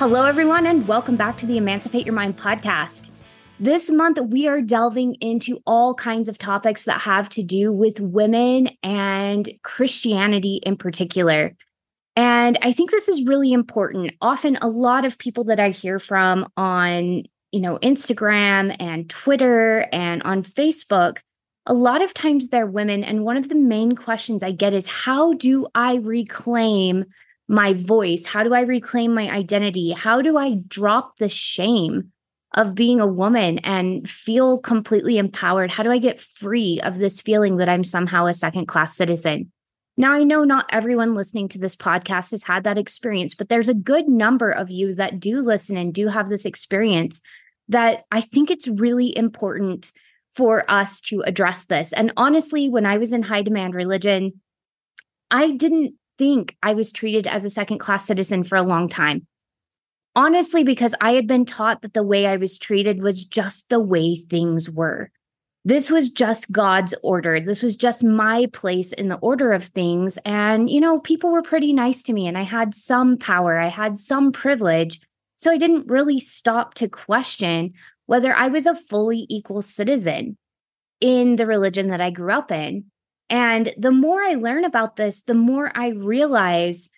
Hello, everyone, and welcome back to the Emancipate Your Mind podcast. This month, we are delving into all kinds of topics that have to do with women and Christianity in particular. And I think this is really important. Often, a lot of people that I hear from on, you know, Instagram and Twitter and on Facebook, a lot of times they're women. And one of the main questions I get is how do I reclaim my voice? How do I reclaim my identity? How do I drop the shame of being a woman and feel completely empowered? How do I get free of this feeling that I'm somehow a second class citizen? Now, I know not everyone listening to this podcast has had that experience, but there's a good number of you that do listen and do have this experience that I think it's really important for us to address this. And honestly, when I was in high demand religion, I didn't think I was treated as a second class citizen for a long time. Honestly, because I had been taught that the way I was treated was just the way things were. This was just God's order. This was just my place in the order of things. And, you know, people were pretty nice to me and I had some power, I had some privilege. So I didn't really stop to question whether I was a fully equal citizen in the religion that I grew up in. And the more I learn about this, the more I realize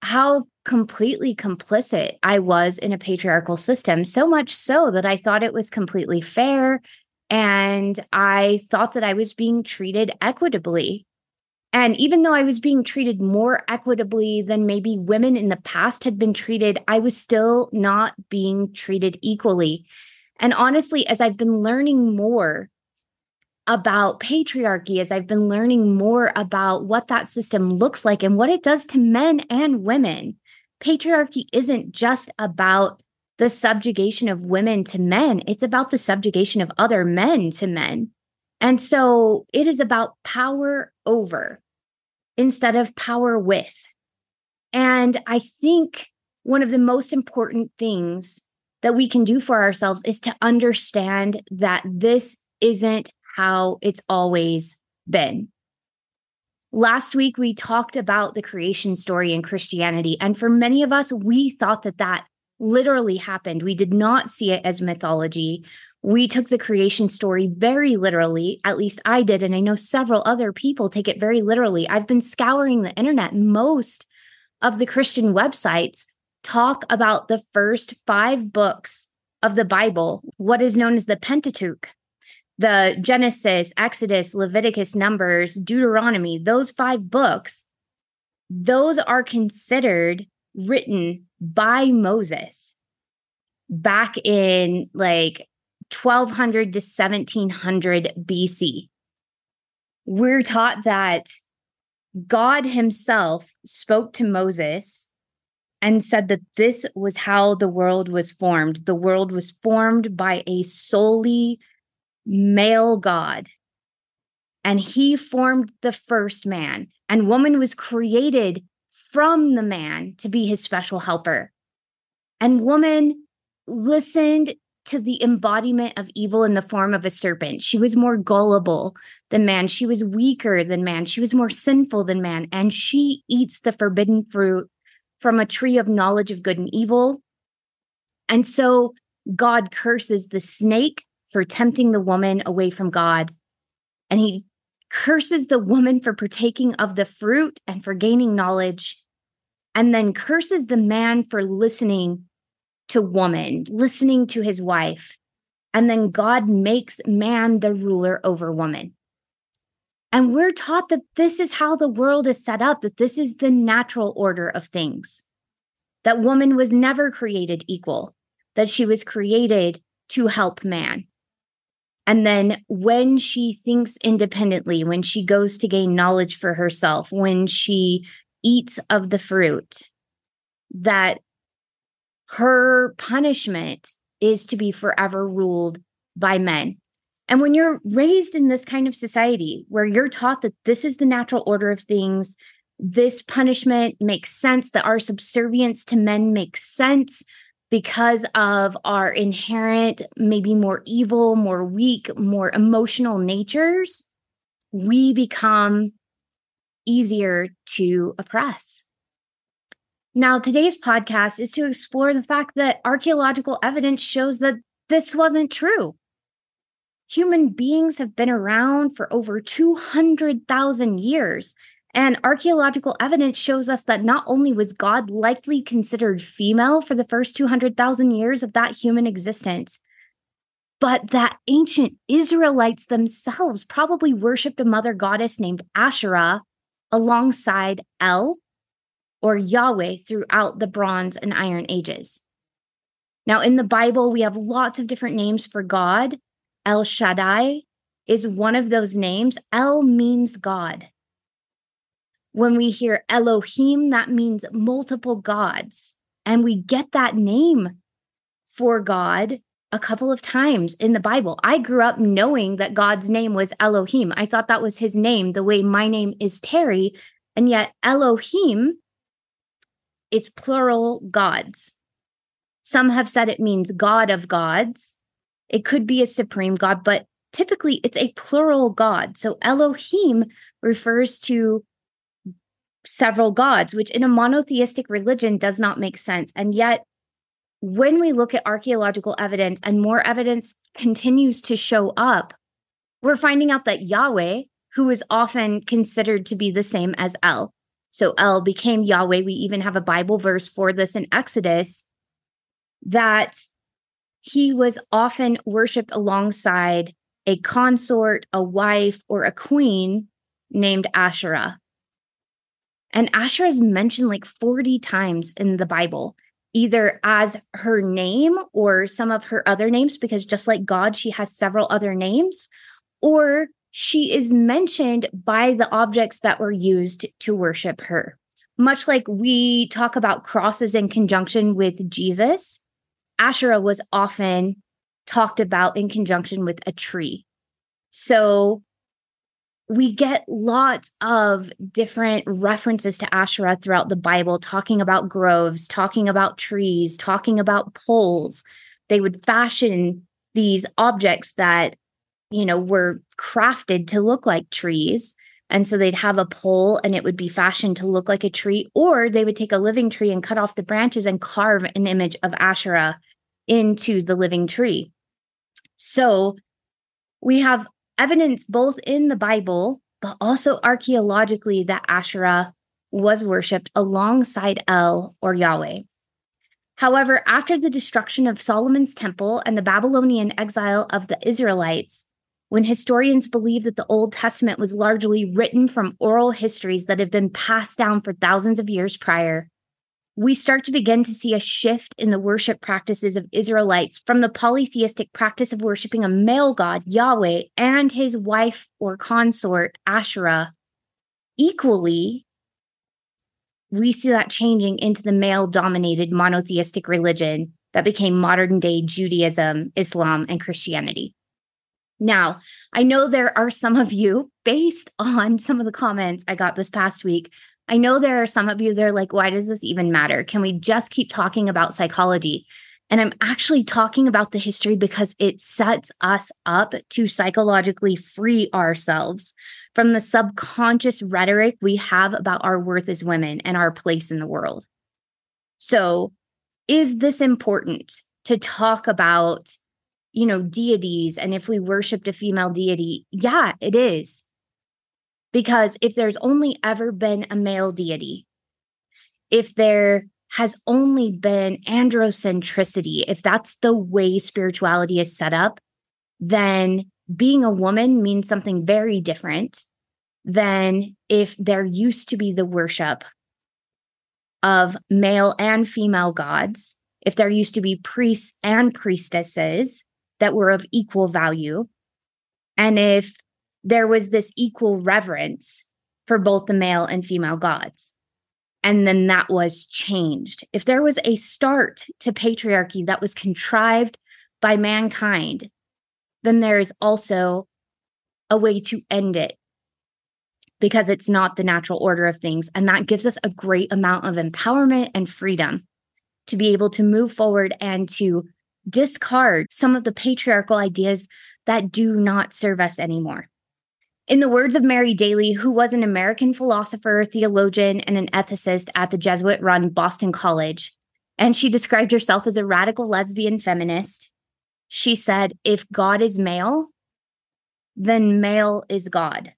how completely complicit I was in a patriarchal system, so much so that I thought it was completely fair. And I thought that I was being treated equitably. And even though I was being treated more equitably than maybe women in the past had been treated, I was still not being treated equally. And honestly, as I've been learning more about patriarchy as I've been learning more about what that system looks like and what it does to men and women. Patriarchy isn't just about the subjugation of women to men, it's about the subjugation of other men to men. And so it is about power over instead of power with. And I think one of the most important things that we can do for ourselves is to understand that this isn't how it's always been. Last week, we talked about the creation story in Christianity. And for many of us, we thought that that literally happened. We did not see it as mythology. We took the creation story very literally. At least I did. And I know several other people take it very literally. I've been scouring the internet. Most of the Christian websites talk about the first five books of the Bible, what is known as the Pentateuch the Genesis, Exodus, Leviticus, Numbers, Deuteronomy, those five books, those are considered written by Moses back in like 1200 to 1700 BC. We're taught that God Himself spoke to Moses and said that this was how the world was formed. The world was formed by a solely male God. And he formed the first man, and woman was created from the man to be his special helper. And woman listened to the embodiment of evil in the form of a serpent. She was more gullible than man. She was weaker than man. She was more sinful than man. And she eats the forbidden fruit from a tree of knowledge of good and evil. And so God curses the snake for tempting the woman away from God. And he curses the woman for partaking of the fruit and for gaining knowledge, and then curses the man for listening to woman, listening to his wife. And then God makes man the ruler over woman. And we're taught that this is how the world is set up, that this is the natural order of things, that woman was never created equal, that she was created to help man. And then when she thinks independently, when she goes to gain knowledge for herself, when she eats of the fruit, that her punishment is to be forever ruled by men. And when you're raised in this kind of society where you're taught that this is the natural order of things, this punishment makes sense, that our subservience to men makes sense because of our inherent, maybe more evil, more weak, more emotional natures, we become easier to oppress. Now, today's podcast is to explore the fact that archaeological evidence shows that this wasn't true. Human beings have been around for over 200,000 years. And archaeological evidence shows us that not only was God likely considered female for the first 200,000 years of that human existence, but that ancient Israelites themselves probably worshiped a mother goddess named Asherah alongside El or Yahweh throughout the Bronze and Iron Ages. Now, in the Bible, we have lots of different names for God, El Shaddai is one of those names. El means God. When we hear Elohim, that means multiple gods. And we get that name for God a couple of times in the Bible. I grew up knowing that God's name was Elohim. I thought that was his name, the way my name is Terry. And yet, Elohim is plural gods. Some have said it means God of gods. It could be a supreme God, but typically it's a plural God. So Elohim refers to several gods, which in a monotheistic religion does not make sense. And yet, when we look at archaeological evidence and more evidence continues to show up, we're finding out that Yahweh, who is often considered to be the same as El, so El became Yahweh. We even have a Bible verse for this in Exodus that he was often worshiped alongside a consort, a wife, or a queen named Asherah. And Asherah is mentioned like 40 times in the Bible, either as her name or some of her other names, because just like God, she has several other names, or she is mentioned by the objects that were used to worship her. Much like we talk about crosses in conjunction with Jesus, Asherah was often talked about in conjunction with a tree. So we get lots of different references to Asherah throughout the Bible, talking about groves, talking about trees, talking about poles. They would fashion these objects that, you know, were crafted to look like trees. And so they'd have a pole and it would be fashioned to look like a tree, or they would take a living tree and cut off the branches and carve an image of Asherah into the living tree. So we have evidence both in the Bible, but also archaeologically that Asherah was worshipped alongside El or Yahweh. However, after the destruction of Solomon's temple and the Babylonian exile of the Israelites, when historians believe that the Old Testament was largely written from oral histories that have been passed down for thousands of years prior, we start to begin to see a shift in the worship practices of Israelites from the polytheistic practice of worshiping a male god, Yahweh, and his wife or consort, Asherah, equally. We see that changing into the male dominated monotheistic religion that became modern day Judaism, Islam, and Christianity. Now, I know there are some of you, based on some of the comments I got this past week, I know there are some of you that are like, why does this even matter? Can we just keep talking about psychology? And I'm actually talking about the history because it sets us up to psychologically free ourselves from the subconscious rhetoric we have about our worth as women and our place in the world. So, is this important to talk about, you know, deities and if we worshiped a female deity? Yeah, it is. Because if there's only ever been a male deity, if there has only been androcentricity, if that's the way spirituality is set up, then being a woman means something very different than if there used to be the worship of male and female gods, if there used to be priests and priestesses that were of equal value, and if there was this equal reverence for both the male and female gods. And then that was changed. If there was a start to patriarchy that was contrived by mankind, then there is also a way to end it because it's not the natural order of things. And that gives us a great amount of empowerment and freedom to be able to move forward and to discard some of the patriarchal ideas that do not serve us anymore. In the words of Mary Daly, who was an American philosopher, theologian, and an ethicist at the Jesuit run Boston College, and she described herself as a radical lesbian feminist, she said, If God is male, then male is God.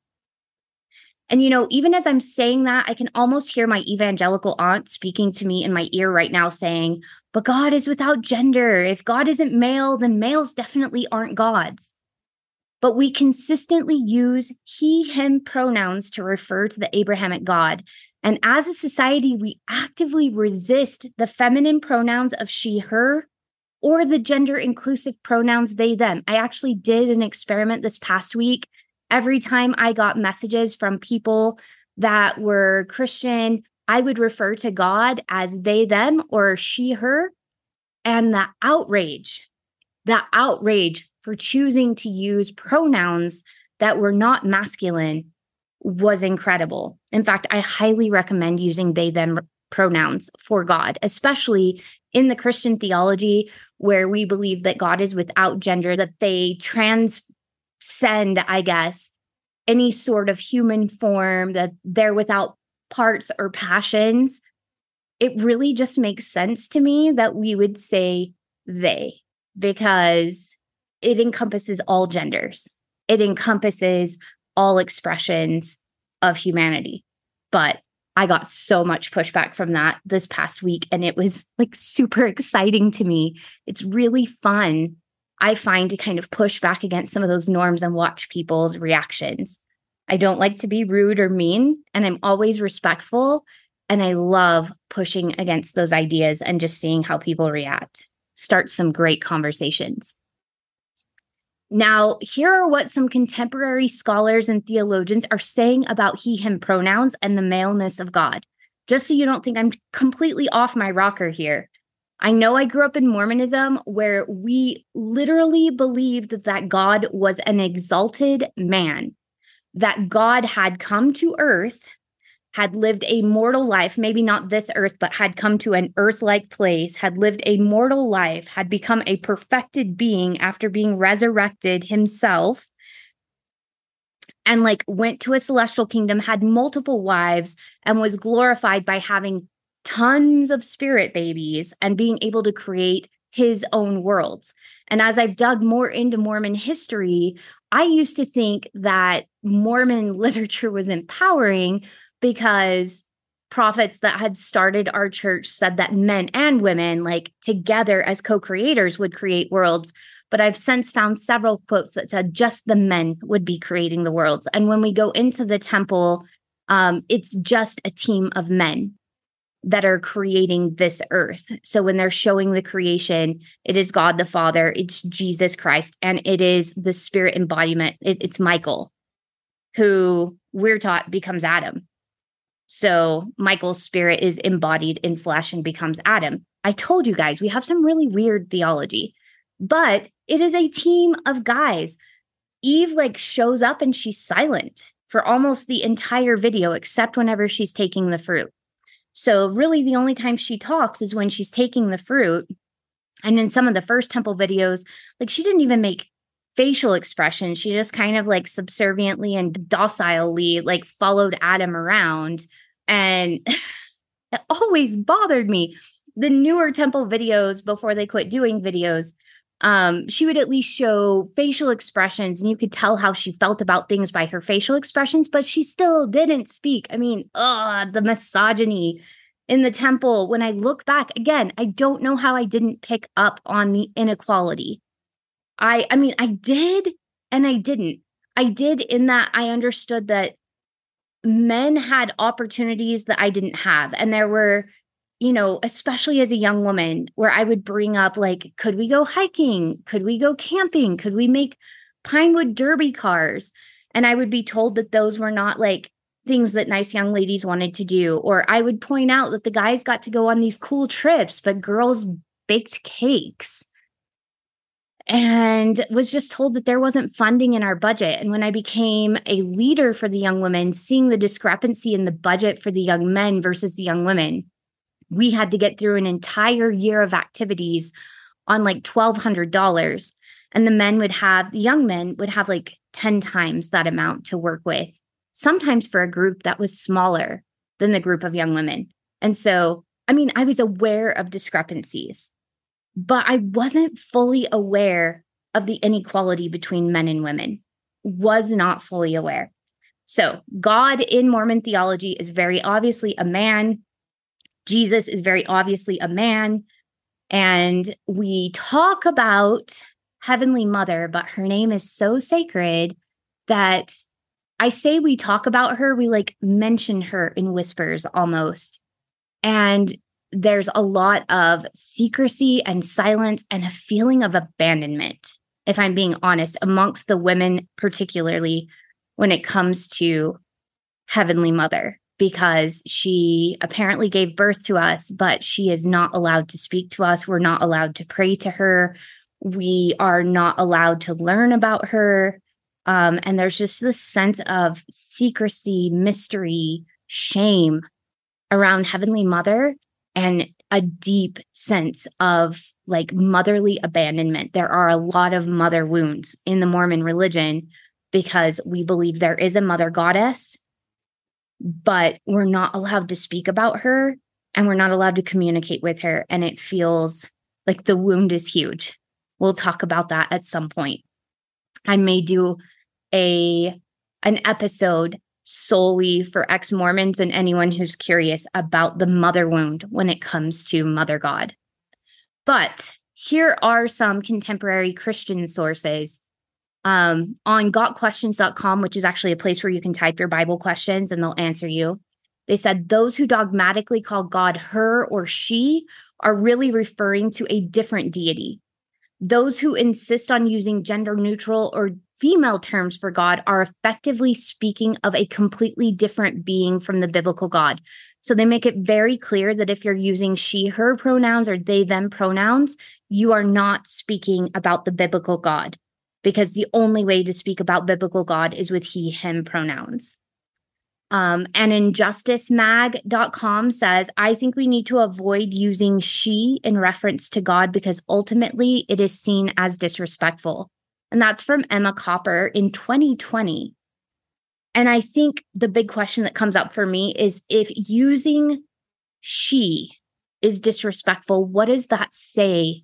And, you know, even as I'm saying that, I can almost hear my evangelical aunt speaking to me in my ear right now saying, But God is without gender. If God isn't male, then males definitely aren't gods. But we consistently use he, him pronouns to refer to the Abrahamic God. And as a society, we actively resist the feminine pronouns of she, her, or the gender inclusive pronouns they, them. I actually did an experiment this past week every time I got messages from people that were Christian, I would refer to God as they, them, or she, her. And the outrage, the outrage for choosing to use pronouns that were not masculine was incredible. In fact, I highly recommend using they, them pronouns for God, especially in the Christian theology where we believe that God is without gender, that they transcend, I guess, any sort of human form, that they're without parts or passions, it really just makes sense to me that we would say they because it encompasses all genders, it encompasses all expressions of humanity. But I got so much pushback from that this past week, and it was like super exciting to me. It's really fun I find to kind of push back against some of those norms and watch people's reactions. I don't like to be rude or mean, and I'm always respectful. And I love pushing against those ideas and just seeing how people react. Start some great conversations. Now, here are what some contemporary scholars and theologians are saying about he, him pronouns and the maleness of God, just so you don't think I'm completely off my rocker here. I know I grew up in Mormonism where we literally believed that, God was an exalted man, that God had come to earth, had lived a mortal life, maybe not this earth, but had come to an earth like place, had lived a mortal life, had become a perfected being after being resurrected himself, and like went to a celestial kingdom, had multiple wives, and was glorified by having tons of spirit babies and being able to create his own worlds. And as I've dug more into Mormon history, I used to think that Mormon literature was empowering because prophets that had started our church said that men and women, like together as co creators, would create worlds. But I've since found several quotes that said just the men would be creating the worlds. And when we go into the temple, um, it's just a team of men that are creating this earth. So when they're showing the creation, it is God the Father, it's Jesus Christ, and it is the spirit embodiment. It, it's Michael, who we're taught becomes Adam. So Michael's spirit is embodied in flesh and becomes Adam. I told you guys, we have some really weird theology, but it is a team of guys. Eve like shows up and she's silent for almost the entire video, except whenever she's taking the fruit. So, really, the only time she talks is when she's taking the fruit. And in some of the first temple videos, like she didn't even make facial expressions. She just kind of like subserviently and docilely like followed Adam around. And it always bothered me. The newer temple videos before they quit doing videos, um, she would at least show facial expressions and you could tell how she felt about things by her facial expressions, but she still didn't speak. I mean, uh, the misogyny in the temple. When I look back again, I don't know how I didn't pick up on the inequality. I I mean, I did and I didn't. I did in that I understood that men had opportunities that I didn't have. And there were you know, especially as a young woman, where I would bring up, like, could we go hiking? Could we go camping? Could we make Pinewood Derby cars. And I would be told that those were not like things that nice young ladies wanted to do. Or I would point out that the guys got to go on these cool trips, but girls baked cakes. And was just told that there wasn't funding in our budget. And when I became a leader for the young women, seeing the discrepancy in the budget for the young men versus the young women, we had to get through an entire year of activities on like $1,200. And the men would have, the young men would have like 10 times that amount to work with, sometimes for a group that was smaller than the group of young women. And so, I mean, I was aware of discrepancies, but I wasn't fully aware of the inequality between men and women, was not fully aware. So, God in Mormon theology is very obviously a man. Jesus is very obviously a man. And we talk about Heavenly Mother, but her name is so sacred that I say we talk about her, we like mention her in whispers almost. And there's a lot of secrecy and silence and a feeling of abandonment, if I'm being honest, amongst the women, particularly when it comes to Heavenly Mother because she apparently gave birth to us, but she is not allowed to speak to us. We're not allowed to pray to her. We are not allowed to learn about her. Um, and there's just this sense of secrecy, mystery, shame around Heavenly Mother and a deep sense of like motherly abandonment. There are a lot of mother wounds in the Mormon religion because we believe there is a mother goddess but we're not allowed to speak about her and we're not allowed to communicate with her. And it feels like the wound is huge. We'll talk about that at some point. I may do a an episode solely for ex-Mormons and anyone who's curious about the mother wound when it comes to Mother God. But here are some contemporary Christian sources um, on gotquestions.com, which is actually a place where you can type your Bible questions and they'll answer you. They said those who dogmatically call God her or she are really referring to a different deity. Those who insist on using gender neutral or female terms for God are effectively speaking of a completely different being from the biblical God. So they make it very clear that if you're using she, her pronouns or they, them pronouns, you are not speaking about the biblical God because the only way to speak about biblical God is with he, him pronouns. Um, and injusticemag.com says, I think we need to avoid using she in reference to God because ultimately it is seen as disrespectful. And that's from Emma Copper in 2020. And I think the big question that comes up for me is if using she is disrespectful, what does that say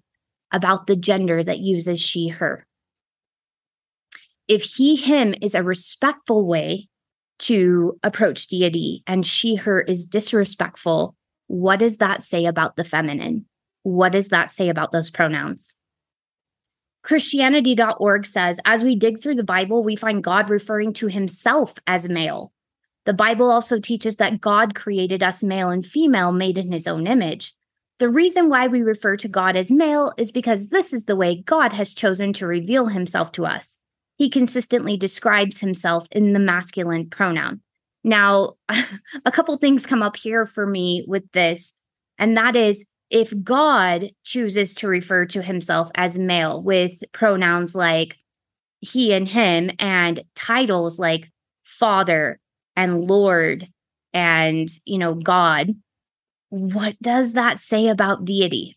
about the gender that uses she, her? if he, him is a respectful way to approach deity and she, her is disrespectful, what does that say about the feminine? What does that say about those pronouns? Christianity.org says, as we dig through the Bible, we find God referring to himself as male. The Bible also teaches that God created us male and female, made in his own image. The reason why we refer to God as male is because this is the way God has chosen to reveal himself to us he consistently describes himself in the masculine pronoun. Now, a couple things come up here for me with this, and that is if God chooses to refer to himself as male with pronouns like he and him and titles like father and lord and you know god what does that say about deity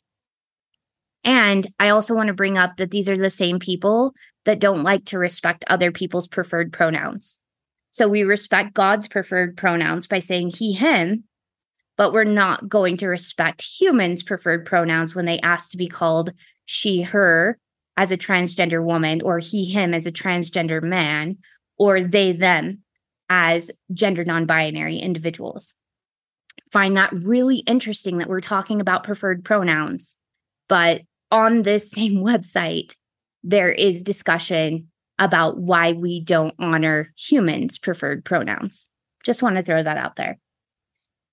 and i also want to bring up that these are the same people that don't like to respect other people's preferred pronouns. So we respect God's preferred pronouns by saying he, him, but we're not going to respect humans' preferred pronouns when they ask to be called she, her as a transgender woman, or he, him as a transgender man, or they, them as gender non binary individuals. Find that really interesting that we're talking about preferred pronouns, but on this same website, there is discussion about why we don't honor humans' preferred pronouns. Just want to throw that out there.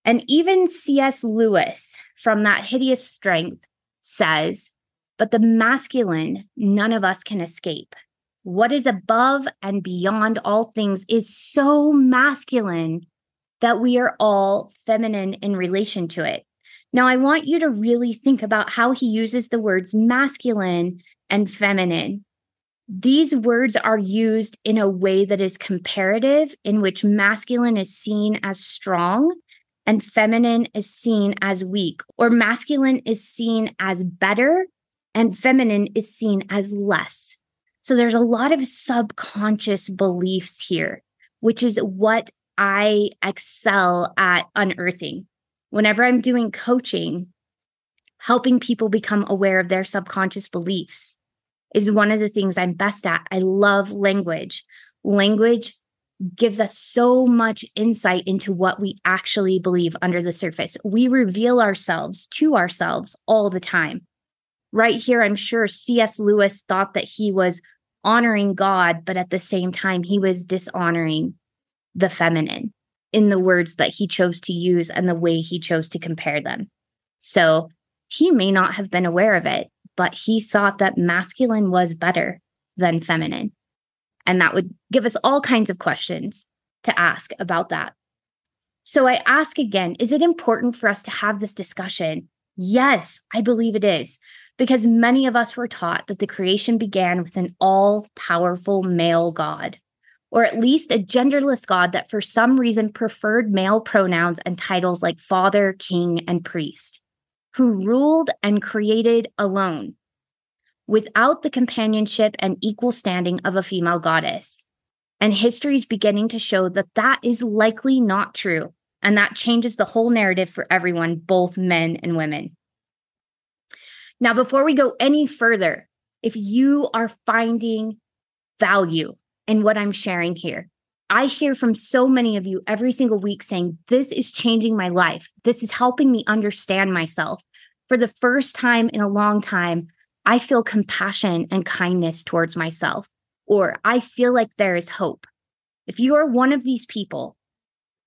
And even C.S. Lewis from That Hideous Strength says, but the masculine, none of us can escape. what is above and beyond all things is so masculine that we are all feminine in relation to it. Now, I want you to really think about how he uses the words masculine and feminine. These words are used in a way that is comparative, in which masculine is seen as strong and feminine is seen as weak, or masculine is seen as better and feminine is seen as less. So there's a lot of subconscious beliefs here, which is what I excel at unearthing. Whenever I'm doing coaching, helping people become aware of their subconscious beliefs is one of the things I'm best at. I love language. Language gives us so much insight into what we actually believe under the surface. We reveal ourselves to ourselves all the time. Right here, I'm sure C.S. Lewis thought that he was honoring God, but at the same time, he was dishonoring the feminine in the words that he chose to use and the way he chose to compare them. So he may not have been aware of it, but he thought that masculine was better than feminine. And that would give us all kinds of questions to ask about that. So I ask again is it important for us to have this discussion? Yes, I believe it is, because many of us were taught that the creation began with an all powerful male God, or at least a genderless God that for some reason preferred male pronouns and titles like father, king, and priest, who ruled and created alone without the companionship and equal standing of a female goddess. And history is beginning to show that that is likely not true. And that changes the whole narrative for everyone, both men and women. Now, before we go any further, if you are finding value in what I'm sharing here, I hear from so many of you every single week saying, This is changing my life. This is helping me understand myself. For the first time in a long time, I feel compassion and kindness towards myself, or I feel like there is hope. If you are one of these people,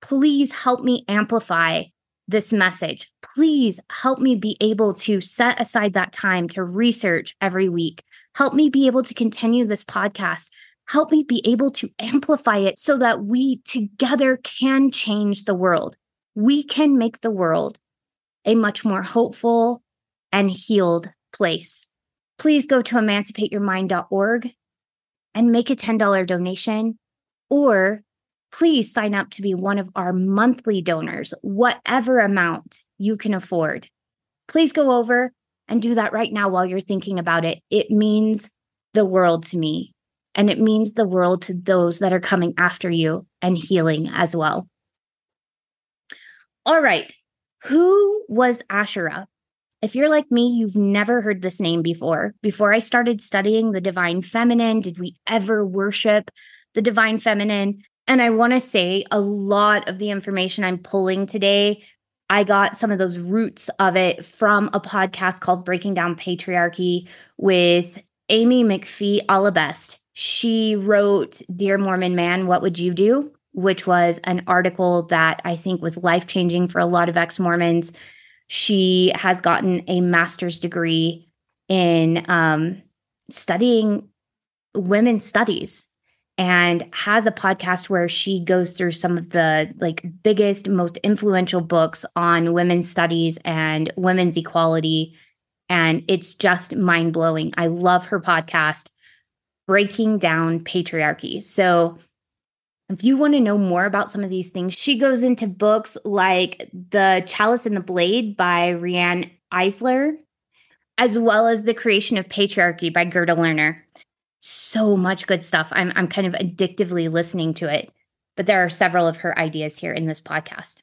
please help me amplify this message. Please help me be able to set aside that time to research every week. Help me be able to continue this podcast. Help me be able to amplify it so that we together can change the world. We can make the world a much more hopeful and healed place please go to emancipateyourmind.org and make a $10 donation, or please sign up to be one of our monthly donors, whatever amount you can afford. Please go over and do that right now while you're thinking about it. It means the world to me, and it means the world to those that are coming after you and healing as well. All right. Who was Asherah? If you're like me, you've never heard this name before. Before I started studying the divine feminine, did we ever worship the divine feminine? And I want to say a lot of the information I'm pulling today, I got some of those roots of it from a podcast called Breaking Down Patriarchy with Amy McPhie Allebest. She wrote Dear Mormon Man, What Would You Do? which was an article that I think was life changing for a lot of ex Mormons. She has gotten a master's degree in um, studying women's studies and has a podcast where she goes through some of the like biggest most influential books on women's studies and women's equality. And it's just mind-blowing. I love her podcast breaking down patriarchy. So if you want to know more about some of these things, she goes into books like The Chalice and the Blade by Riane Eisler, as well as The Creation of Patriarchy by Gerda Lerner. So much good stuff. I'm, I'm kind of addictively listening to it, but there are several of her ideas here in this podcast.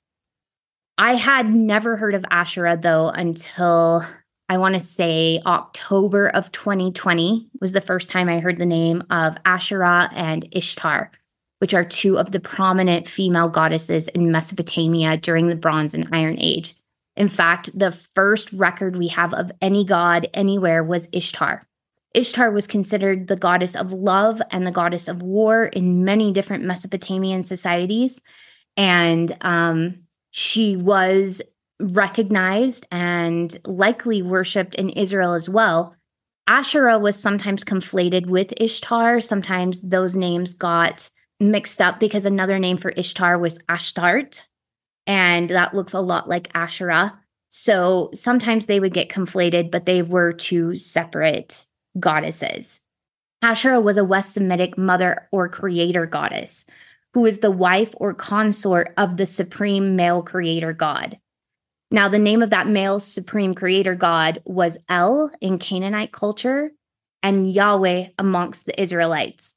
I had never heard of Asherah though until I want to say October of 2020 was the first time I heard the name of Asherah and Ishtar which are two of the prominent female goddesses in Mesopotamia during the Bronze and Iron Age. In fact, the first record we have of any god anywhere was Ishtar. Ishtar was considered the goddess of love and the goddess of war in many different Mesopotamian societies. And um, she was recognized and likely worshiped in Israel as well Asherah was sometimes conflated with Ishtar. Sometimes those names got mixed up because another name for Ishtar was Ashtart, and that looks a lot like Asherah. So sometimes they would get conflated, but they were two separate goddesses. Asherah was a West Semitic mother or creator goddess who is the wife or consort of the supreme male creator god. Now, the name of that male supreme creator god was El in Canaanite culture and Yahweh amongst the Israelites.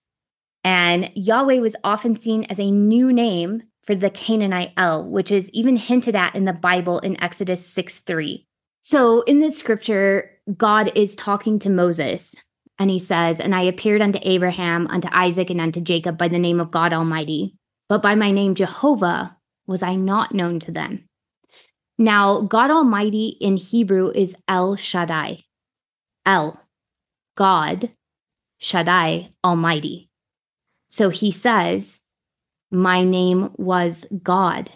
And Yahweh was often seen as a new name for the Canaanite El, which is even hinted at in the Bible in Exodus 6 3. So in this scripture, God is talking to Moses and he says, And I appeared unto Abraham, unto Isaac, and unto Jacob by the name of God Almighty, but by my name Jehovah was I not known to them. Now, God Almighty in Hebrew is El Shaddai. El, God, Shaddai, Almighty. So he says, My name was God.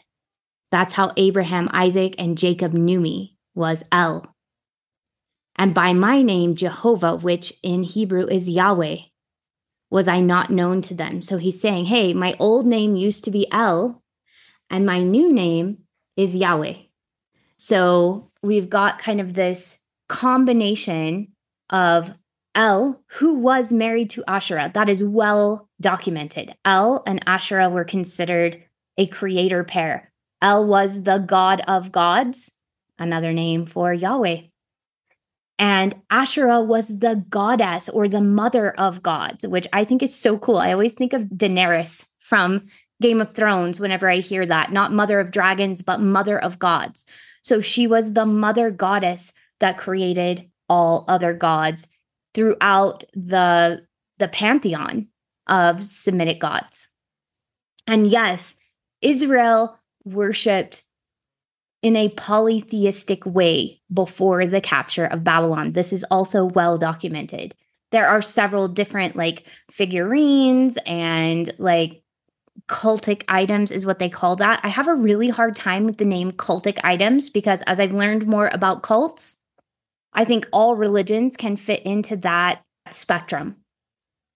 That's how Abraham, Isaac, and Jacob knew me, was El and by my name, Jehovah, which in Hebrew is Yahweh, was I not known to them. So he's saying, Hey, my old name used to be El, and my new name is Yahweh. So we've got kind of this combination of El, who was married to Asherah. That is well documented. El and Asherah were considered a creator pair. El was the god of gods, another name for Yahweh. And Asherah was the goddess or the mother of gods, which I think is so cool. I always think of Daenerys from Game of Thrones whenever I hear that, not mother of dragons, but mother of gods. So she was the mother goddess that created all other gods throughout the the pantheon of Semitic gods. And yes, Israel worshiped in a polytheistic way before the capture of Babylon. This is also well documented. There are several different like figurines and like cultic items is what they call that. I have a really hard time with the name cultic items because as I've learned more about cults, I think all religions can fit into that spectrum.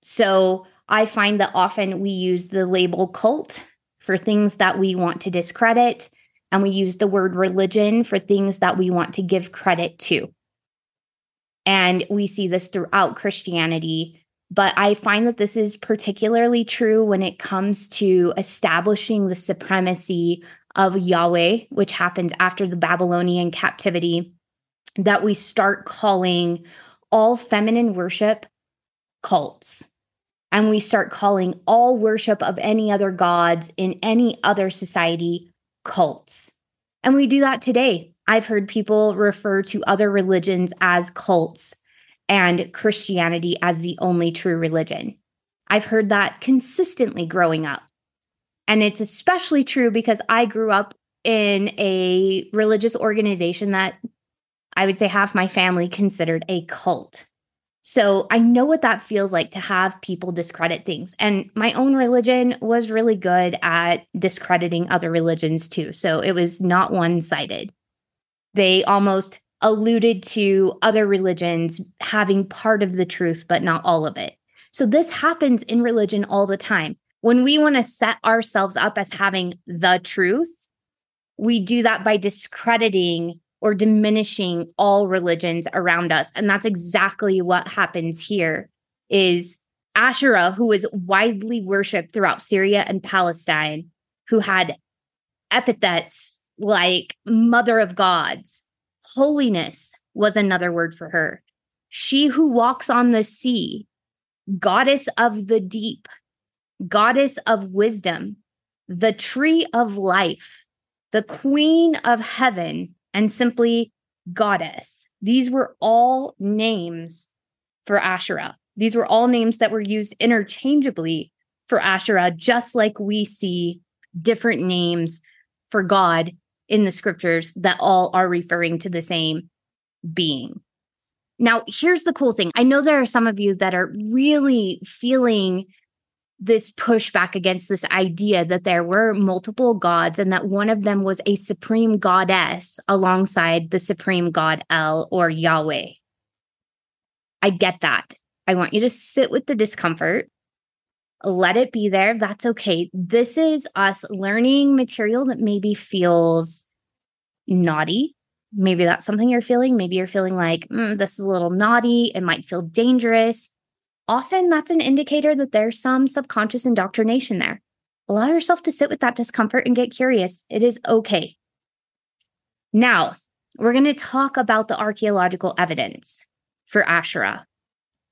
So I find that often we use the label cult for things that we want to discredit and we use the word religion for things that we want to give credit to. And we see this throughout Christianity. But I find that this is particularly true when it comes to establishing the supremacy of Yahweh, which happens after the Babylonian captivity, that we start calling all feminine worship cults. And we start calling all worship of any other gods in any other society cults. And we do that today. I've heard people refer to other religions as cults and Christianity as the only true religion. I've heard that consistently growing up. And it's especially true because I grew up in a religious organization that I would say half my family considered a cult. So I know what that feels like to have people discredit things. And my own religion was really good at discrediting other religions too. So it was not one sided. They almost alluded to other religions having part of the truth, but not all of it. So this happens in religion all the time. When we want to set ourselves up as having the truth, we do that by discrediting or diminishing all religions around us. And that's exactly what happens here is asherah who was widely worshipped throughout syria and palestine who had epithets like mother of gods holiness was another word for her. She who walks on the sea goddess of the deep goddess of wisdom the tree of life the queen of heaven and simply goddess. These were all names for Asherah. These were all names that were used interchangeably for Asherah, just like we see different names for God in the scriptures that all are referring to the same being. Now, here's the cool thing. I know there are some of you that are really feeling this pushback against this idea that there were multiple gods and that one of them was a supreme goddess alongside the supreme god El or Yahweh. I get that. I want you to sit with the discomfort. Let it be there. That's okay. This is us learning material that maybe feels naughty. Maybe that's something you're feeling. Maybe you're feeling like, mm, this is a little naughty. It might feel dangerous. Often that's an indicator that there's some subconscious indoctrination there. Allow yourself to sit with that discomfort and get curious. It is okay. Now, we're going to talk about the archaeological evidence for Asherah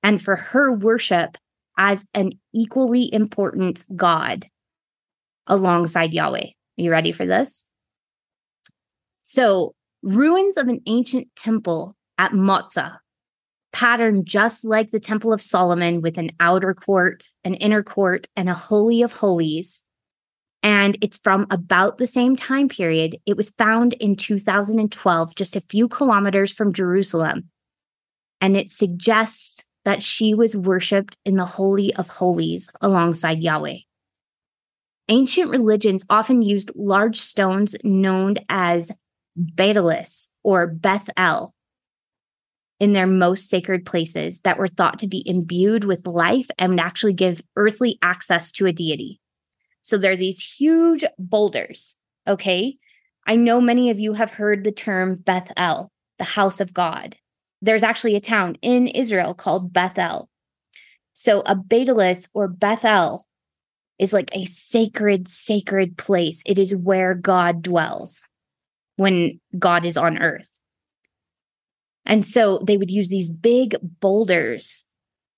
and for her worship as an equally important God alongside Yahweh. Are you ready for this? So, ruins of an ancient temple at Motza, patterned just like the Temple of Solomon with an outer court, an inner court, and a Holy of Holies. And it's from about the same time period. It was found in 2012, just a few kilometers from Jerusalem. And it suggests that she was worshiped in the Holy of Holies alongside Yahweh. Ancient religions often used large stones known as Bailis or Beth El in their most sacred places that were thought to be imbued with life and actually give earthly access to a deity. So there are these huge boulders. Okay. I know many of you have heard the term Beth El, the house of God there's actually a town in Israel called Bethel. So a Bailis or Bethel is like a sacred, sacred place. It is where God dwells when God is on earth. And so they would use these big boulders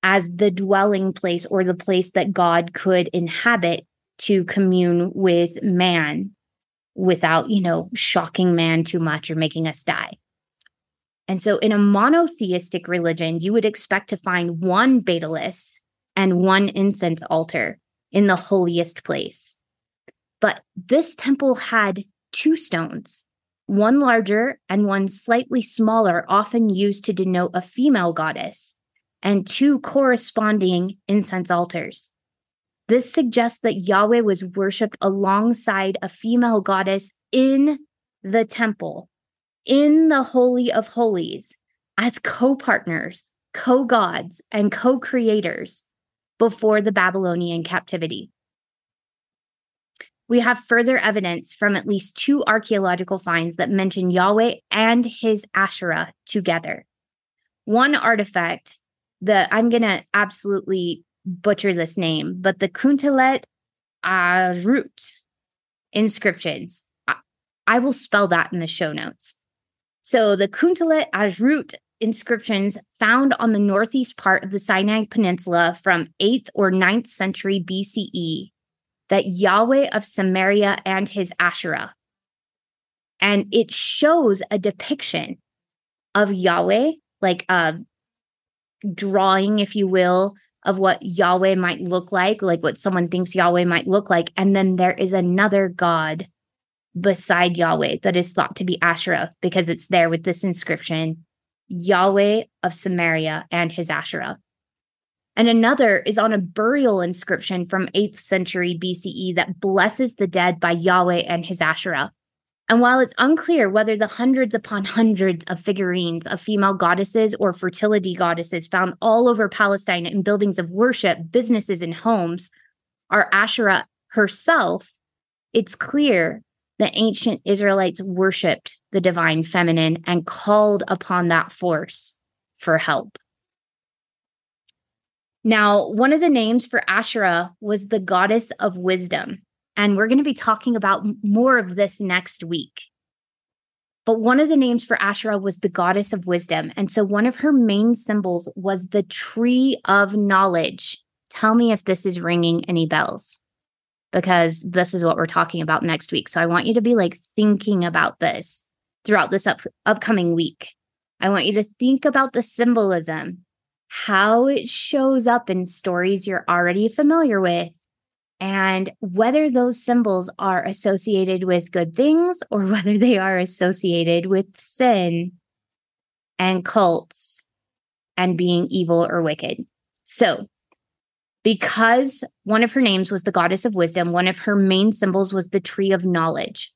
as the dwelling place or the place that God could inhabit to commune with man without, you know, shocking man too much or making us die. And so in a monotheistic religion, you would expect to find one Bailis and one incense altar in the holiest place. But this temple had two stones, one larger and one slightly smaller, often used to denote a female goddess, and two corresponding incense altars. This suggests that Yahweh was worshipped alongside a female goddess in the temple in the Holy of Holies as co partners, co gods, and co creators before the Babylonian captivity. We have further evidence from at least two archaeological finds that mention Yahweh and his Asherah together. One artifact that I'm going to absolutely butcher this name, but the Kuntillet Arut inscriptions. I will spell that in the show notes. So the Kuntillet Ajrud inscriptions found on the northeast part of the Sinai Peninsula from 8th or 9th century BCE that Yahweh of Samaria and his Asherah. And it shows a depiction of Yahweh, like a drawing, if you will, of what Yahweh might look like, like what someone thinks Yahweh might look like. And then there is another God beside Yahweh that is thought to be Asherah because it's there with this inscription Yahweh of Samaria and his Asherah. And another is on a burial inscription from 8th century BCE that blesses the dead by Yahweh and his Asherah. And while it's unclear whether the hundreds upon hundreds of figurines of female goddesses or fertility goddesses found all over Palestine in buildings of worship, businesses, and homes are Asherah herself, it's clear the ancient Israelites worshiped the divine feminine and called upon that force for help. Now, one of the names for Asherah was the goddess of wisdom. And we're going to be talking about more of this next week. But one of the names for Asherah was the goddess of wisdom. And so one of her main symbols was the tree of knowledge. Tell me if this is ringing any bells because this is what we're talking about next week. So I want you to be like thinking about this throughout this up- upcoming week. I want you to think about the symbolism, how it shows up in stories you're already familiar with, and whether those symbols are associated with good things or whether they are associated with sin and cults and being evil or wicked. So, because one of her names was the goddess of wisdom, one of her main symbols was the tree of knowledge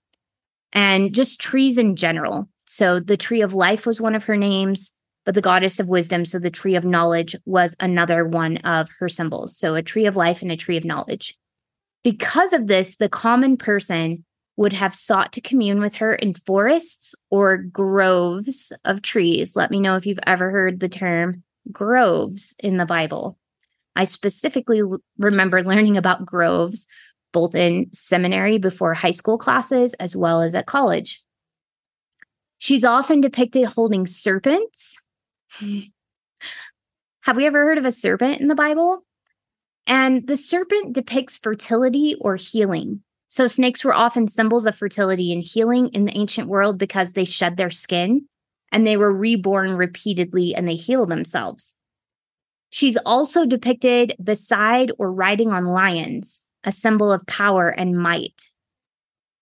and just trees in general. So the tree of life was one of her names, but the goddess of wisdom. So the tree of knowledge was another one of her symbols. So a tree of life and a tree of knowledge. Because of this, the common person would have sought to commune with her in forests or groves of trees. Let me know if you've ever heard the term groves in the Bible. I specifically remember learning about groves both in seminary before high school classes as well as at college. She's often depicted holding serpents. Have we ever heard of a serpent in the Bible? And the serpent depicts fertility or healing. So, snakes were often symbols of fertility and healing in the ancient world because they shed their skin and they were reborn repeatedly and they heal themselves. She's also depicted beside or riding on lions, a symbol of power and might.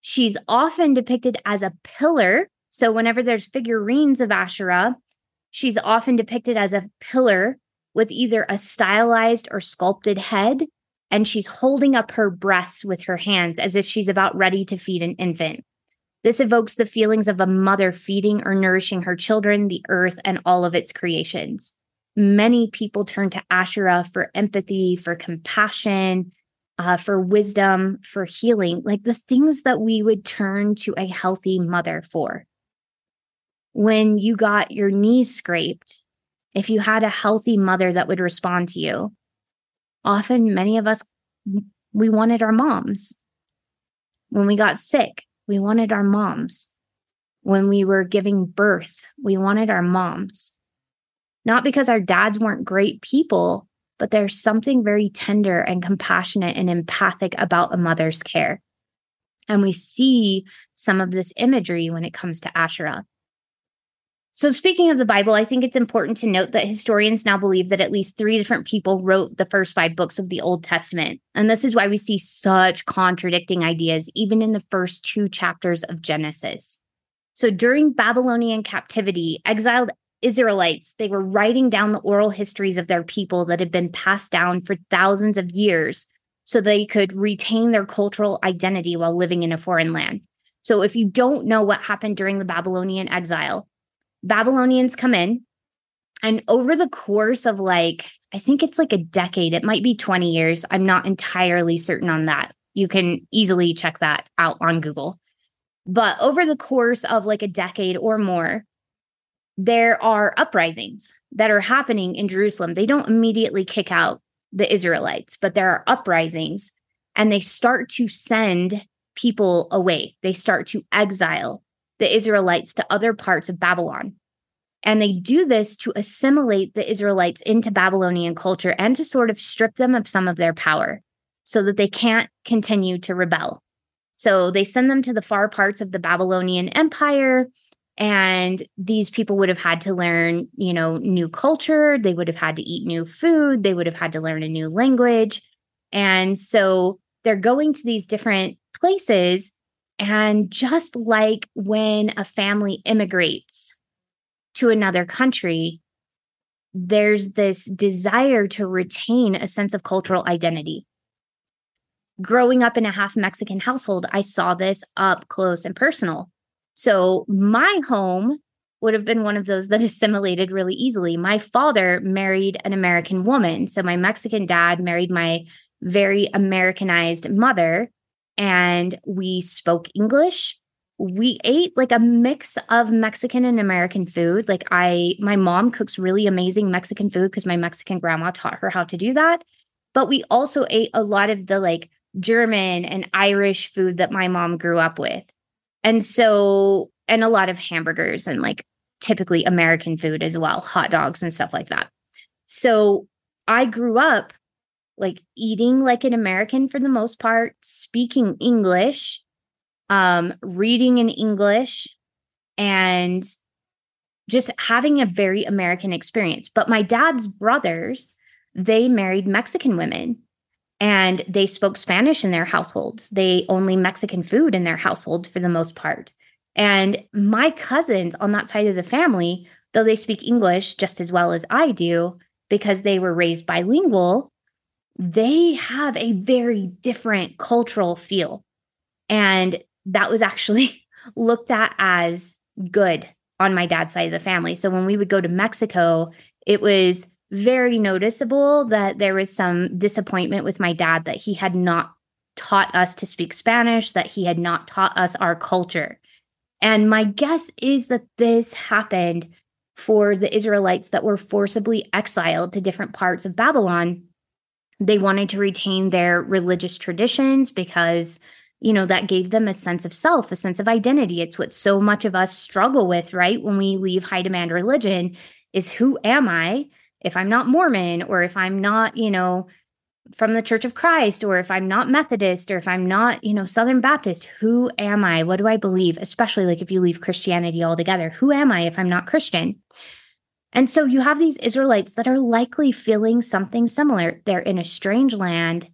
She's often depicted as a pillar. So, whenever there's figurines of Asherah, she's often depicted as a pillar with either a stylized or sculpted head, and she's holding up her breasts with her hands as if she's about ready to feed an infant. This evokes the feelings of a mother feeding or nourishing her children, the earth, and all of its creations. Many people turn to Asherah for empathy, for compassion, uh, for wisdom, for healing, like the things that we would turn to a healthy mother for. When you got your knees scraped, if you had a healthy mother that would respond to you, often many of us, we wanted our moms. When we got sick, we wanted our moms. When we were giving birth, we wanted our moms. Not because our dads weren't great people, but there's something very tender and compassionate and empathic about a mother's care. And we see some of this imagery when it comes to Asherah. So, speaking of the Bible, I think it's important to note that historians now believe that at least three different people wrote the first five books of the Old Testament. And this is why we see such contradicting ideas, even in the first two chapters of Genesis. So, during Babylonian captivity, exiled Israelites, they were writing down the oral histories of their people that had been passed down for thousands of years so they could retain their cultural identity while living in a foreign land. So, if you don't know what happened during the Babylonian exile, Babylonians come in, and over the course of like, I think it's like a decade, it might be 20 years. I'm not entirely certain on that. You can easily check that out on Google. But over the course of like a decade or more, there are uprisings that are happening in Jerusalem. They don't immediately kick out the Israelites, but there are uprisings and they start to send people away. They start to exile the Israelites to other parts of Babylon. And they do this to assimilate the Israelites into Babylonian culture and to sort of strip them of some of their power so that they can't continue to rebel. So they send them to the far parts of the Babylonian Empire and these people would have had to learn you know new culture they would have had to eat new food they would have had to learn a new language and so they're going to these different places and just like when a family immigrates to another country there's this desire to retain a sense of cultural identity growing up in a half mexican household i saw this up close and personal so my home would have been one of those that assimilated really easily. My father married an American woman. So my Mexican dad married my very Americanized mother, and we spoke English. We ate like a mix of Mexican and American food. Like I my mom cooks really amazing Mexican food because my Mexican grandma taught her how to do that. But we also ate a lot of the like German and Irish food that my mom grew up with. And so, and a lot of hamburgers and like typically American food as well, hot dogs and stuff like that. So I grew up like eating like an American for the most part, speaking English, um, reading in English, and just having a very American experience. But my dad's brothers, they married Mexican women and they spoke Spanish in their households. They only Mexican food in their households for the most part. And my cousins on that side of the family, though they speak English just as well as I do, because they were raised bilingual, they have a very different cultural feel. And that was actually looked at as good on my dad's side of the family. So when we would go to Mexico, it was very noticeable that there was some disappointment with my dad that he had not taught us to speak Spanish, that he had not taught us our culture. And my guess is that this happened for the Israelites that were forcibly exiled to different parts of Babylon. They wanted to retain their religious traditions because, you know, that gave them a sense of self, a sense of identity. It's what so much of us struggle with, right? When we leave high demand religion, is who am I if I'm not Mormon or if I'm not, you know, from the Church of Christ, or if I'm not Methodist, or if I'm not, you know, Southern Baptist, who am I? What do I believe? Especially like if you leave Christianity altogether, who am I if I'm not Christian? And so you have these Israelites that are likely feeling something similar. They're in a strange land.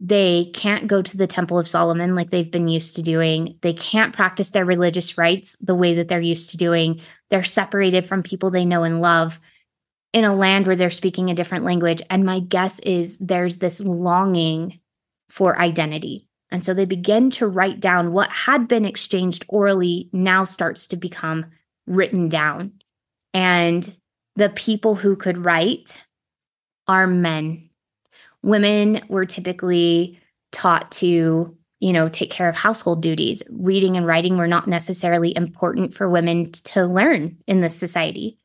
They can't go to the Temple of Solomon like they've been used to doing. They can't practice their religious rites the way that they're used to doing. They're separated from people they know and love in a land where they're speaking a different language. And my guess is there's this longing for identity. And so they begin to write down what had been exchanged orally now starts to become written down. And the people who could write are men. Women were typically taught to, you know, take care of household duties. Reading and writing were not necessarily important for women to learn in this society.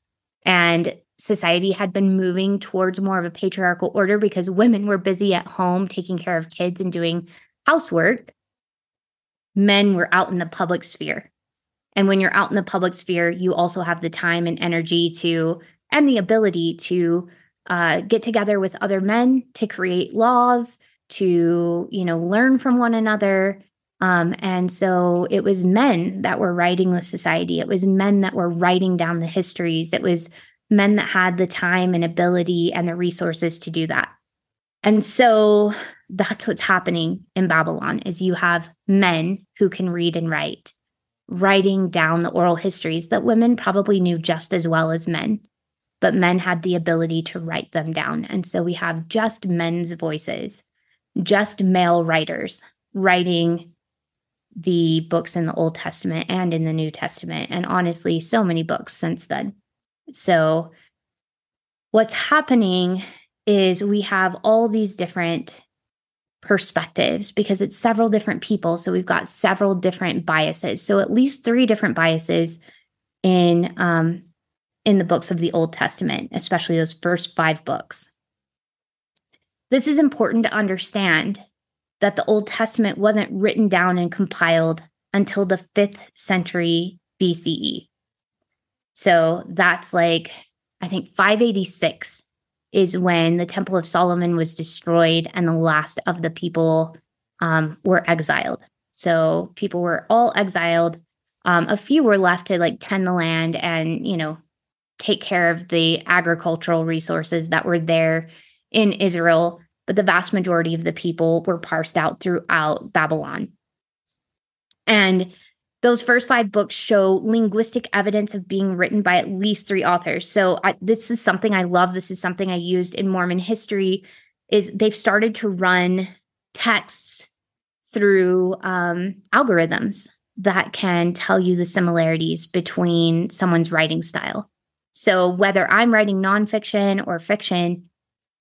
And society had been moving towards more of a patriarchal order because women were busy at home taking care of kids and doing housework. Men were out in the public sphere. And when you're out in the public sphere, you also have the time and energy to, and the ability to uh, get together with other men to create laws, to, you know, learn from one another. Um, and so it was men that were writing the society. It was men that were writing down the histories. It was men that had the time and ability and the resources to do that. And so that's what's happening in Babylon is you have men who can read and write writing down the oral histories that women probably knew just as well as men but men had the ability to write them down and so we have just men's voices just male writers writing the books in the Old Testament and in the New Testament and honestly so many books since then so, what's happening is we have all these different perspectives because it's several different people. So, we've got several different biases. So, at least three different biases in um, in the books of the Old Testament, especially those first five books. This is important to understand that the Old Testament wasn't written down and compiled until the fifth century BCE. So that's like, I think 586 is when the Temple of Solomon was destroyed and the last of the people um, were exiled. So people were all exiled. Um, a few were left to like tend the land and, you know, take care of the agricultural resources that were there in Israel. But the vast majority of the people were parsed out throughout Babylon. And those first five books show linguistic evidence of being written by at least three authors so I, this is something i love this is something i used in mormon history is they've started to run texts through um, algorithms that can tell you the similarities between someone's writing style so whether i'm writing nonfiction or fiction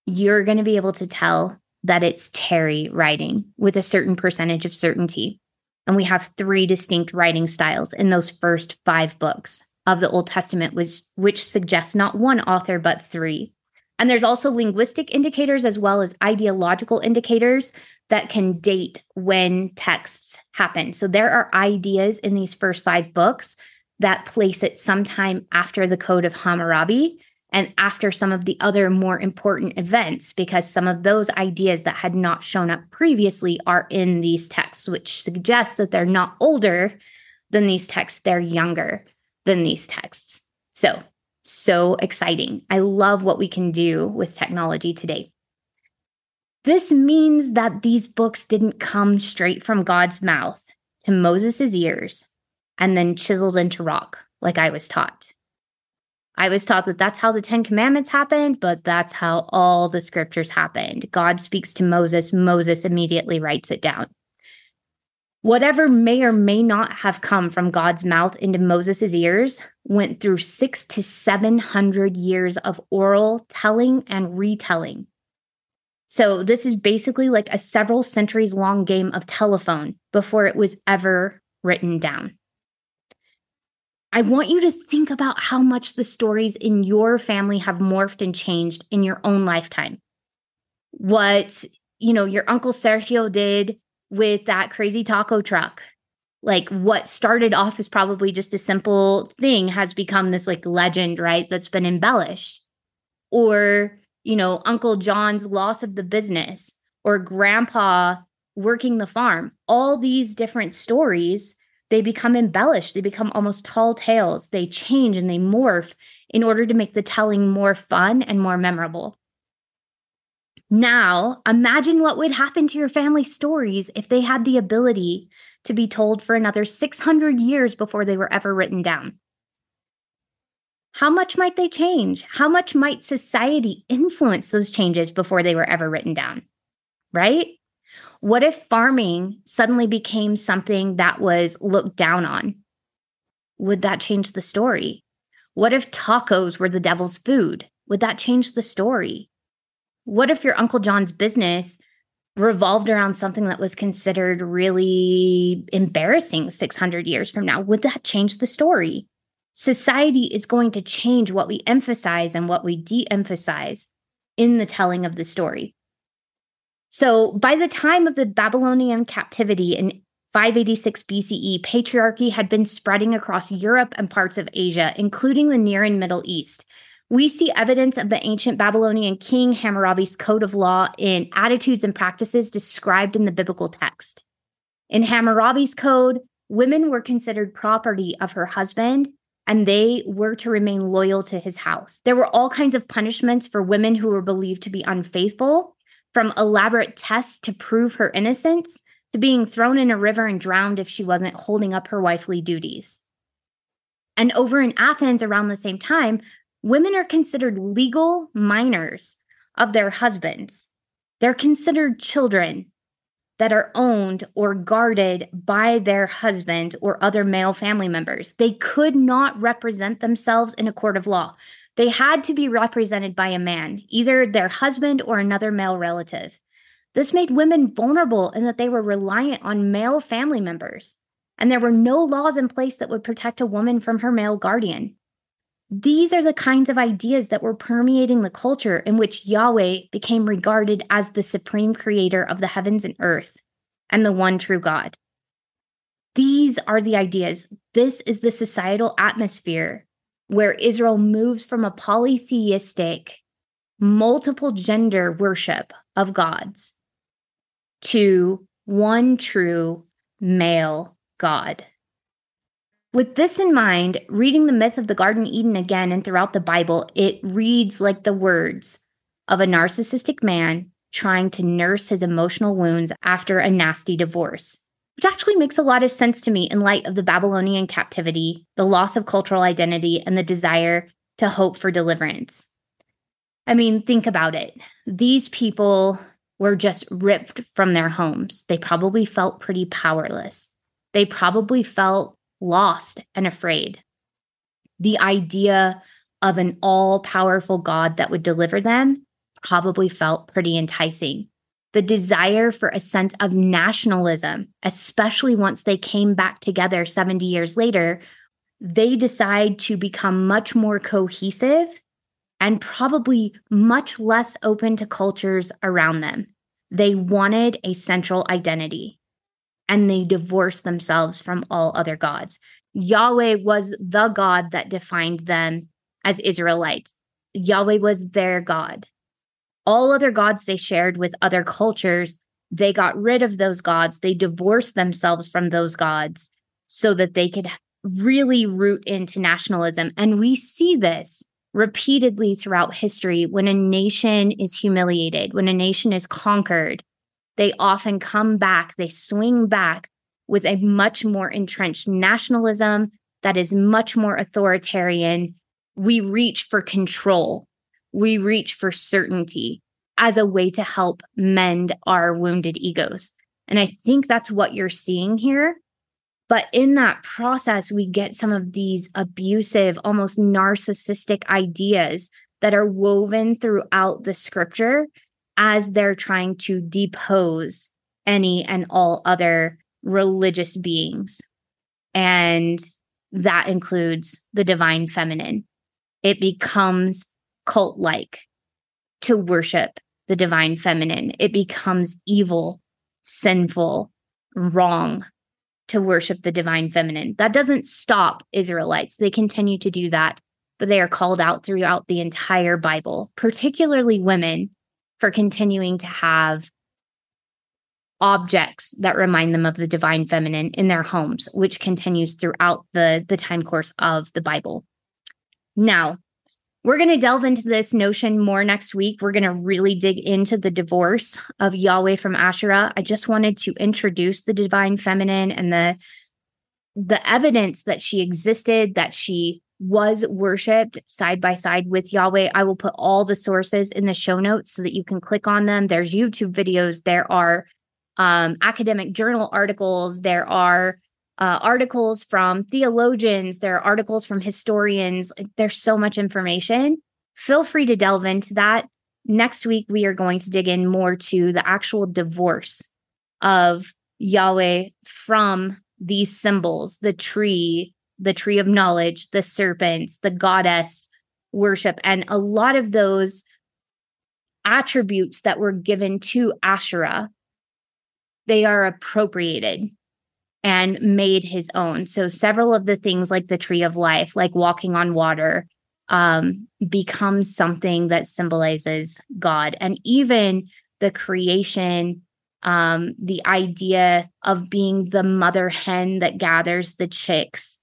you're going to be able to tell that it's terry writing with a certain percentage of certainty and we have three distinct writing styles in those first five books of the Old Testament, which, which suggests not one author, but three. And there's also linguistic indicators as well as ideological indicators that can date when texts happen. So there are ideas in these first five books that place it sometime after the Code of Hammurabi and after some of the other more important events, because some of those ideas that had not shown up previously are in these texts, which suggests that they're not older than these texts, they're younger than these texts. So, so exciting. I love what we can do with technology today. This means that these books didn't come straight from God's mouth to Moses' ears and then chiseled into rock like I was taught. I was taught that that's how the 10 commandments happened, but that's how all the scriptures happened. God speaks to Moses, Moses immediately writes it down. Whatever may or may not have come from God's mouth into Moses' ears went through six to 700 years of oral telling and retelling. So, this is basically like a several centuries long game of telephone before it was ever written down. I want you to think about how much the stories in your family have morphed and changed in your own lifetime. What, you know, your uncle Sergio did with that crazy taco truck. Like what started off as probably just a simple thing has become this like legend, right? That's been embellished. Or, you know, Uncle John's loss of the business or grandpa working the farm. All these different stories, they become embellished. They become almost tall tales. They change and they morph in order to make the telling more fun and more memorable. Now, imagine what would happen to your family stories if they had the ability to be told for another 600 years before they were ever written down. How much might they change? How much might society influence those changes before they were ever written down? Right? What if farming suddenly became something that was looked down on? Would that change the story? What if tacos were the devil's food? Would that change the story? What if your Uncle John's business revolved around something that was considered really embarrassing 600 years from now? Would that change the story? Society is going to change what we emphasize and what we de emphasize in the telling of the story. So, by the time of the Babylonian captivity in 586 BCE, patriarchy had been spreading across Europe and parts of Asia, including the Near and Middle East. We see evidence of the ancient Babylonian king Hammurabi's code of law in attitudes and practices described in the biblical text. In Hammurabi's code, women were considered property of her husband and they were to remain loyal to his house. There were all kinds of punishments for women who were believed to be unfaithful, from elaborate tests to prove her innocence to being thrown in a river and drowned if she wasn't holding up her wifely duties. And over in Athens around the same time, women are considered legal minors of their husbands. They're considered children that are owned or guarded by their husband or other male family members. They could not represent themselves in a court of law. They had to be represented by a man, either their husband or another male relative. This made women vulnerable in that they were reliant on male family members, and there were no laws in place that would protect a woman from her male guardian. These are the kinds of ideas that were permeating the culture in which Yahweh became regarded as the supreme creator of the heavens and earth and the one true God. These are the ideas. This is the societal atmosphere where Israel moves from a polytheistic, multiple gender worship of gods to one true male God. With this in mind, reading the myth of the Garden Eden again and throughout the Bible, it reads like the words of a narcissistic man trying to nurse his emotional wounds after a nasty divorce, which actually makes a lot of sense to me in light of the Babylonian captivity, the loss of cultural identity, and the desire to hope for deliverance. I mean, think about it. These people were just ripped from their homes. They probably felt pretty powerless. They probably felt lost and afraid. The idea of an all powerful God that would deliver them probably felt pretty enticing. The desire for a sense of nationalism, especially once they came back together 70 years later, they decide to become much more cohesive and probably much less open to cultures around them. They wanted a central identity and they divorced themselves from all other gods. Yahweh was the God that defined them as Israelites. Yahweh was their God. All other gods they shared with other cultures, they got rid of those gods. They divorced themselves from those gods so that they could really root into nationalism. And we see this repeatedly throughout history when a nation is humiliated, when a nation is conquered, they often come back, they swing back with a much more entrenched nationalism that is much more authoritarian. We reach for control, we reach for certainty as a way to help mend our wounded egos. And I think that's what you're seeing here. But in that process, we get some of these abusive, almost narcissistic ideas that are woven throughout the scripture as they're trying to depose any and all other religious beings. And that includes the divine feminine. It becomes cult like to worship the divine feminine. It becomes evil, sinful, wrong to worship the divine feminine. That doesn't stop Israelites. They continue to do that, but they are called out throughout the entire Bible, particularly women, for continuing to have objects that remind them of the divine feminine in their homes, which continues throughout the, the time course of the Bible. Now, we're going to delve into this notion more next week. We're going to really dig into the divorce of Yahweh from Asherah. I just wanted to introduce the divine feminine and the the evidence that she existed, that she was worshiped side by side with Yahweh. I will put all the sources in the show notes so that you can click on them. There's YouTube videos, there are um, academic journal articles, there are uh, articles from theologians, there are articles from historians. There's so much information. Feel free to delve into that. Next week, we are going to dig in more to the actual divorce of Yahweh from these symbols the tree, the tree of knowledge, the serpents, the goddess worship, and a lot of those attributes that were given to Asherah, they are appropriated and made his own. So several of the things like the tree of life, like walking on water, um, becomes something that symbolizes God. And even the creation, um, the idea of being the mother hen that gathers the chicks.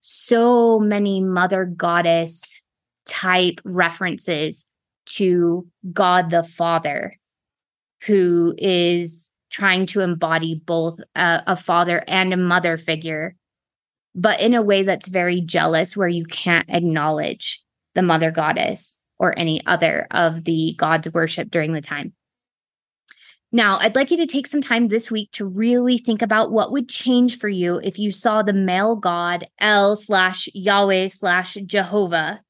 So many mother goddess type references to God the Father, who is trying to embody both a, a, father and a mother figure, but in a way that's very jealous, where you can't acknowledge the mother goddess or any other of the gods worship during the time. Now, I'd like you to take some time this week to really think about what would change for you if you saw the male god El slash Yahweh slash Jehovah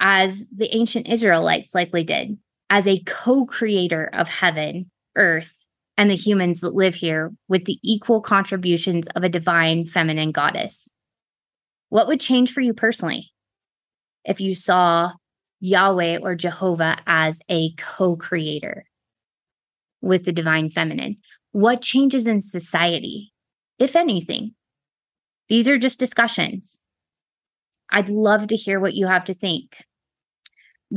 as the ancient Israelites likely did, as a co creator of heaven, earth, and the humans that live here with the equal contributions of a divine feminine goddess. What would change for you personally if you saw Yahweh or Jehovah as a co creator with the divine feminine? What changes in society, if anything? These are just discussions. I'd love to hear what you have to think.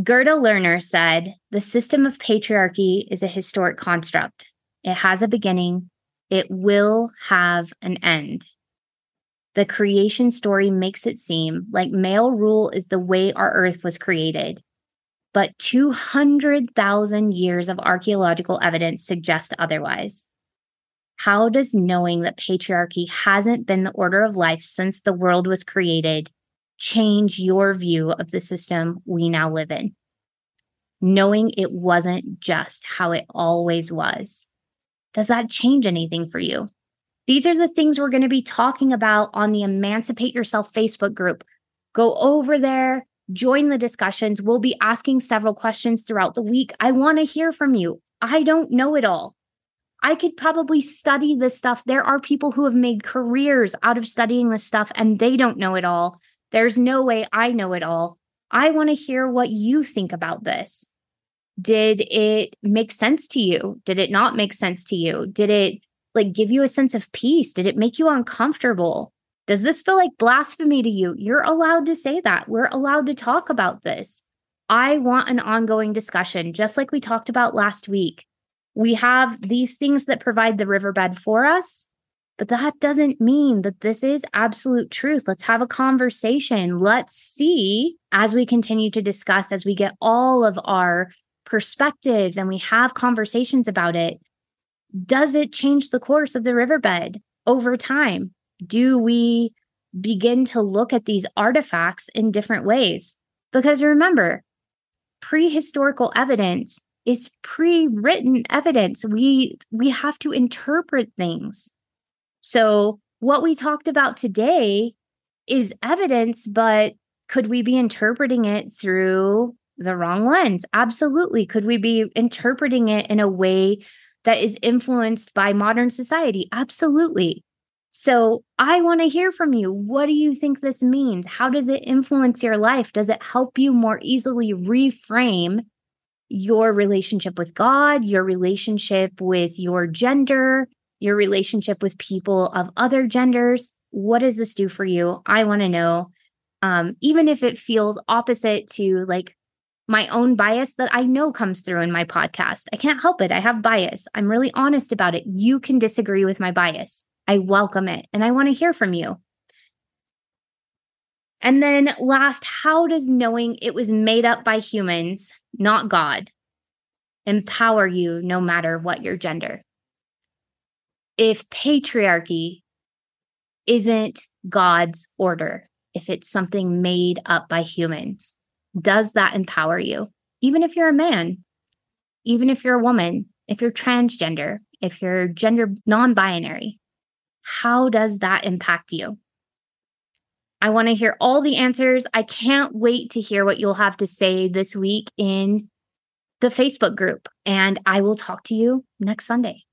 Gerda Lerner said, The system of patriarchy is a historic construct. It has a beginning, it will have an end. The creation story makes it seem like male rule is the way our earth was created. But 200,000 years of archaeological evidence suggest otherwise. How does knowing that patriarchy hasn't been the order of life since the world was created change your view of the system we now live in? Knowing it wasn't just how it always was. Does that change anything for you? These are the things we're going to be talking about on the Emancipate Yourself Facebook group. Go over there, join the discussions. We'll be asking several questions throughout the week. I want to hear from you. I don't know it all. I could probably study this stuff. There are people who have made careers out of studying this stuff and they don't know it all. There's no way I know it all. I want to hear what you think about this. Did it make sense to you? Did it not make sense to you? Did it like give you a sense of peace? Did it make you uncomfortable? Does this feel like blasphemy to you? You're allowed to say that. We're allowed to talk about this. I want an ongoing discussion, just like we talked about last week. We have these things that provide the riverbed for us, but that doesn't mean that this is absolute truth. Let's have a conversation. Let's see as we continue to discuss, as we get all of our perspectives and we have conversations about it, does it change the course of the riverbed over time? Do we begin to look at these artifacts in different ways? Because remember, prehistorical evidence is pre-written evidence. We we have to interpret things. So what we talked about today is evidence, but could we be interpreting it through the wrong lens? Absolutely. Could we be interpreting it in a way that is influenced by modern society? Absolutely. So I want to hear from you. What do you think this means? How does it influence your life? Does it help you more easily reframe your relationship with God, your relationship with your gender, your relationship with people of other genders? What does this do for you? I want to know. Um, even if it feels opposite to like my own bias that I know comes through in my podcast. I can't help it. I have bias. I'm really honest about it. You can disagree with my bias. I welcome it and I want to hear from you. And then last, how does knowing it was made up by humans, not God, empower you no matter what your gender? If patriarchy isn't God's order, if it's something made up by humans, does that empower you? Even if you're a man, even if you're a woman, if you're transgender, if you're gender non binary, how does that impact you? I want to hear all the answers. I can't wait to hear what you'll have to say this week in the Facebook group. And I will talk to you next Sunday.